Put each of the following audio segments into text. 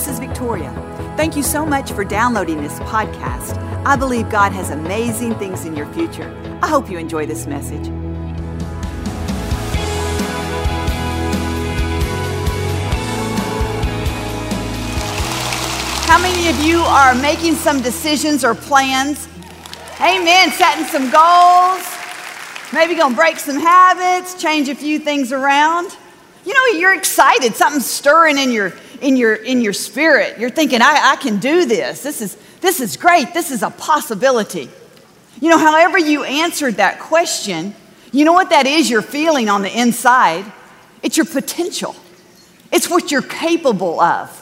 this is Victoria. Thank you so much for downloading this podcast. I believe God has amazing things in your future. I hope you enjoy this message. How many of you are making some decisions or plans? Amen. Setting some goals. Maybe gonna break some habits, change a few things around. You know, you're excited. Something's stirring in your in your in your spirit. You're thinking, I, I can do this. This is this is great. This is a possibility. You know, however you answered that question, you know what that is you're feeling on the inside? It's your potential. It's what you're capable of.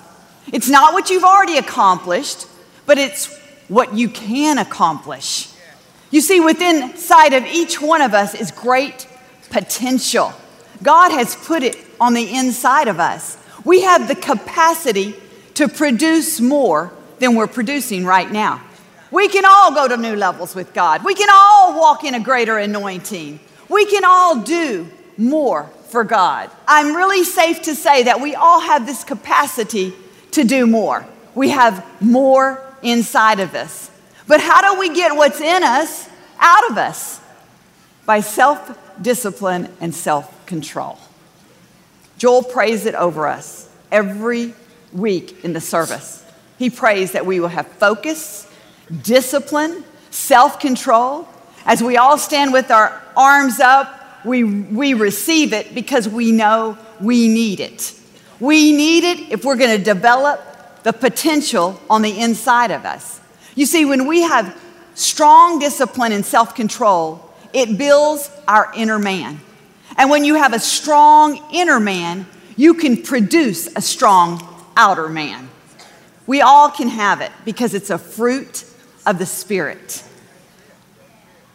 It's not what you've already accomplished, but it's what you can accomplish. You see, within inside of each one of us is great potential. God has put it on the inside of us. We have the capacity to produce more than we're producing right now. We can all go to new levels with God. We can all walk in a greater anointing. We can all do more for God. I'm really safe to say that we all have this capacity to do more. We have more inside of us. But how do we get what's in us out of us? By self discipline and self control. Joel prays it over us every week in the service. He prays that we will have focus, discipline, self control. As we all stand with our arms up, we, we receive it because we know we need it. We need it if we're going to develop the potential on the inside of us. You see, when we have strong discipline and self control, it builds our inner man. And when you have a strong inner man, you can produce a strong outer man. We all can have it because it's a fruit of the Spirit.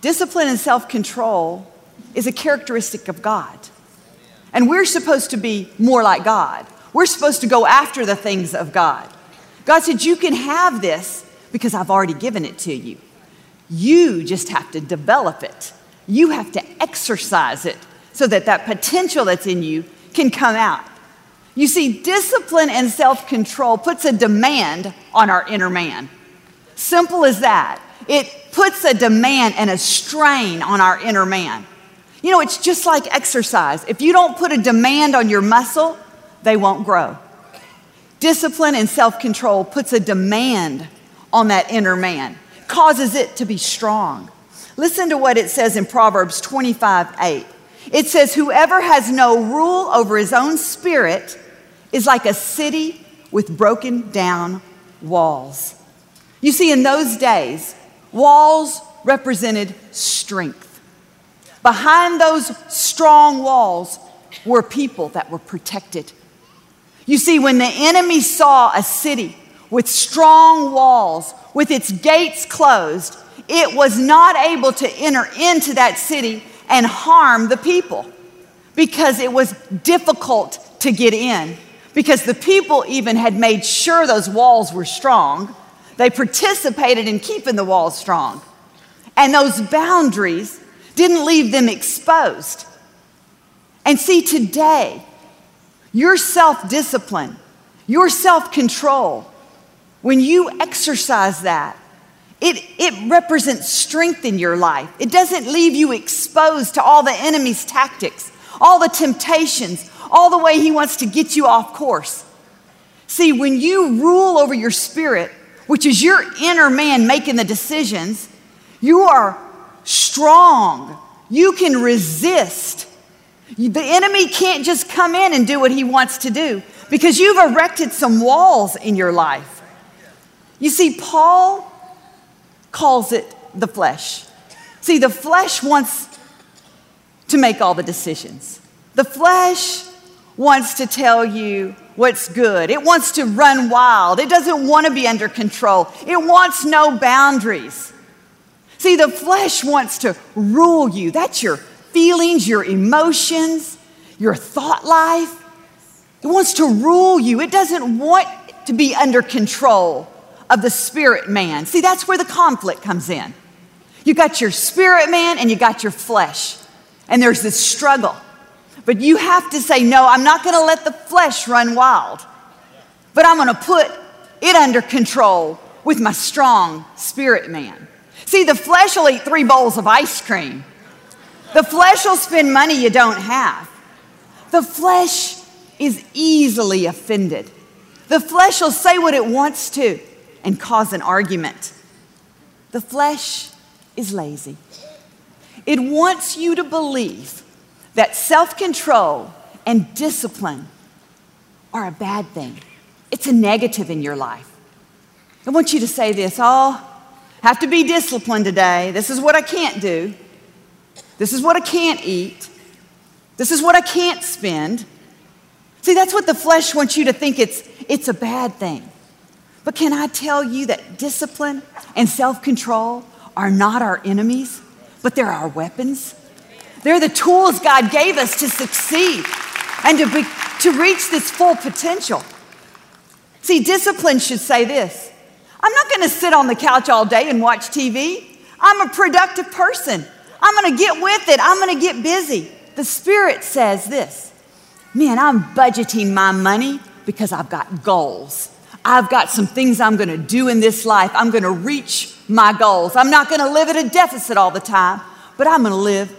Discipline and self control is a characteristic of God. And we're supposed to be more like God. We're supposed to go after the things of God. God said, You can have this because I've already given it to you. You just have to develop it, you have to exercise it so that that potential that's in you can come out. You see, discipline and self control puts a demand on our inner man. Simple as that. It puts a demand and a strain on our inner man. You know, it's just like exercise. If you don't put a demand on your muscle, they won't grow. Discipline and self control puts a demand on that inner man, causes it to be strong. Listen to what it says in Proverbs 25 8. It says, Whoever has no rule over his own spirit is like a city with broken down walls. You see, in those days, walls represented strength. Behind those strong walls were people that were protected. You see, when the enemy saw a city with strong walls, with its gates closed, it was not able to enter into that city and harm the people because it was difficult to get in. Because the people even had made sure those walls were strong. They participated in keeping the walls strong. And those boundaries didn't leave them exposed. And see, today, your self discipline, your self control, when you exercise that, it, it represents strength in your life. It doesn't leave you exposed to all the enemy's tactics, all the temptations, all the way he wants to get you off course. See, when you rule over your spirit, which is your inner man making the decisions, you are strong. You can resist. The enemy can't just come in and do what he wants to do because you've erected some walls in your life. You see, Paul calls it the flesh. See, the flesh wants to make all the decisions. The flesh wants to tell you what's good. It wants to run wild. It doesn't want to be under control. It wants no boundaries. See, the flesh wants to rule you. That's your feelings, your emotions, your thought life. It wants to rule you. It doesn't want to be under control of the spirit man. See, that's where the conflict comes in. You got your spirit man and you got your flesh. And there's this struggle. But you have to say, no, I'm not going to let the flesh run wild. but I'm gonna put it under control with my strong spirit man. See, the flesh will eat three bowls of ice cream. The flesh will spend money you don't have. The flesh is easily offended. The flesh will say what it wants to and cause an argument. The flesh is lazy. It wants you to believe that self control and discipline are a bad thing. It's a negative in your life. I want you to say this oh, have to be disciplined today. This is what I can't do. This is what I can't eat. This is what I can't spend. See, that's what the flesh wants you to think it's, it's a bad thing. But can I tell you that discipline and self control are not our enemies, but they're our weapons? They're the tools God gave us to succeed and to, be, to reach this full potential. See, discipline should say this I'm not going to sit on the couch all day and watch TV. I'm a productive person. I'm going to get with it. I'm going to get busy. The Spirit says this Man, I'm budgeting my money because I've got goals. I've got some things I'm going to do in this life. I'm going to reach my goals. I'm not going to live at a deficit all the time, but I'm going to live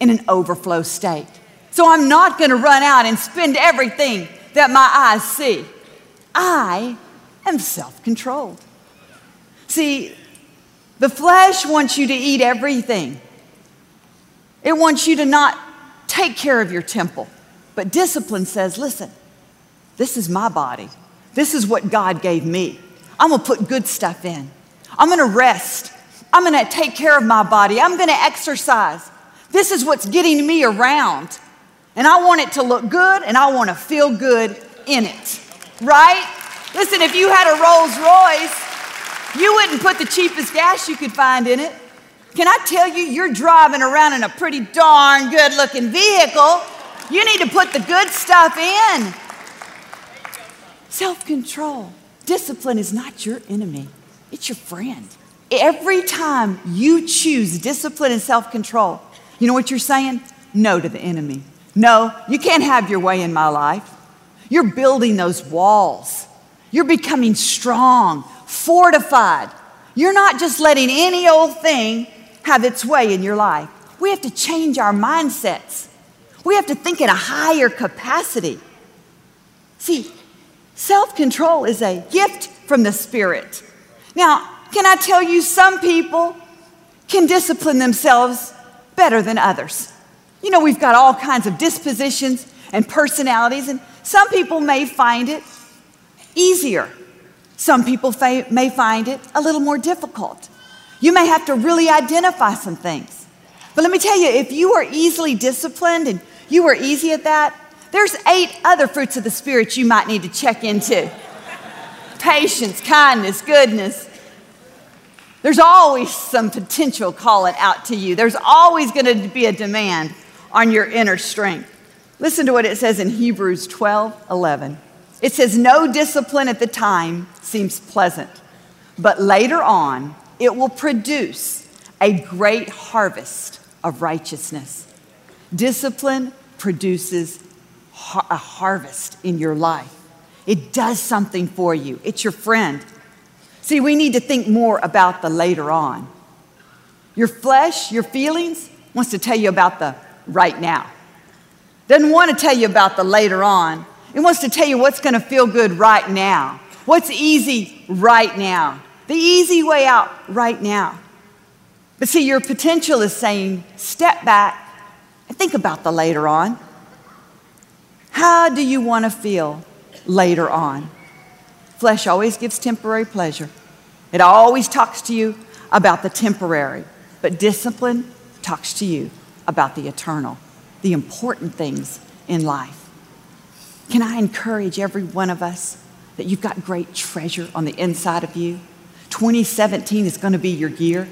in an overflow state. So I'm not going to run out and spend everything that my eyes see. I am self controlled. See, the flesh wants you to eat everything, it wants you to not take care of your temple. But discipline says, listen, this is my body. This is what God gave me. I'm gonna put good stuff in. I'm gonna rest. I'm gonna take care of my body. I'm gonna exercise. This is what's getting me around. And I want it to look good and I wanna feel good in it. Right? Listen, if you had a Rolls Royce, you wouldn't put the cheapest gas you could find in it. Can I tell you, you're driving around in a pretty darn good looking vehicle. You need to put the good stuff in. Self control. Discipline is not your enemy, it's your friend. Every time you choose discipline and self control, you know what you're saying? No to the enemy. No, you can't have your way in my life. You're building those walls. You're becoming strong, fortified. You're not just letting any old thing have its way in your life. We have to change our mindsets. We have to think in a higher capacity. See, Self control is a gift from the Spirit. Now, can I tell you, some people can discipline themselves better than others. You know, we've got all kinds of dispositions and personalities, and some people may find it easier. Some people fa- may find it a little more difficult. You may have to really identify some things. But let me tell you, if you are easily disciplined and you are easy at that, there's eight other fruits of the Spirit you might need to check into patience, kindness, goodness. There's always some potential calling out to you. There's always going to be a demand on your inner strength. Listen to what it says in Hebrews 12 11. It says, No discipline at the time seems pleasant, but later on it will produce a great harvest of righteousness. Discipline produces a harvest in your life. It does something for you, it's your friend. See, we need to think more about the later on. Your flesh, your feelings, wants to tell you about the right now. Doesn't want to tell you about the later on. It wants to tell you what's going to feel good right now. What's easy right now. The easy way out right now. But see, your potential is saying, step back and think about the later on. How do you want to feel later on? Flesh always gives temporary pleasure. It always talks to you about the temporary, but discipline talks to you about the eternal, the important things in life. Can I encourage every one of us that you've got great treasure on the inside of you? 2017 is going to be your year.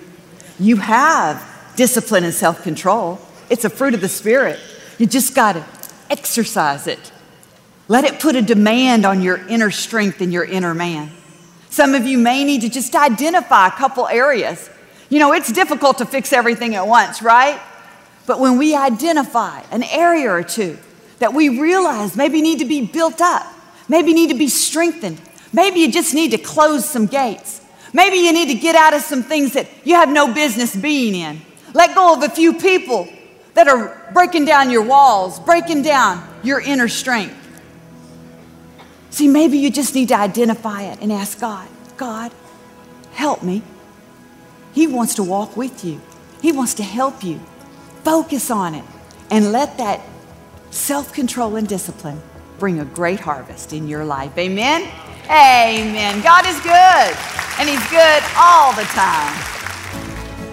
You have discipline and self control, it's a fruit of the Spirit. You just got to exercise it. Let it put a demand on your inner strength and your inner man. Some of you may need to just identify a couple areas. You know, it's difficult to fix everything at once, right? But when we identify an area or two that we realize maybe need to be built up, maybe need to be strengthened, Maybe you just need to close some gates. Maybe you need to get out of some things that you have no business being in. Let go of a few people that are breaking down your walls, breaking down your inner strength. See, maybe you just need to identify it and ask God, God, help me. He wants to walk with you, He wants to help you. Focus on it and let that self control and discipline bring a great harvest in your life. Amen? Amen. God is good, and He's good all the time.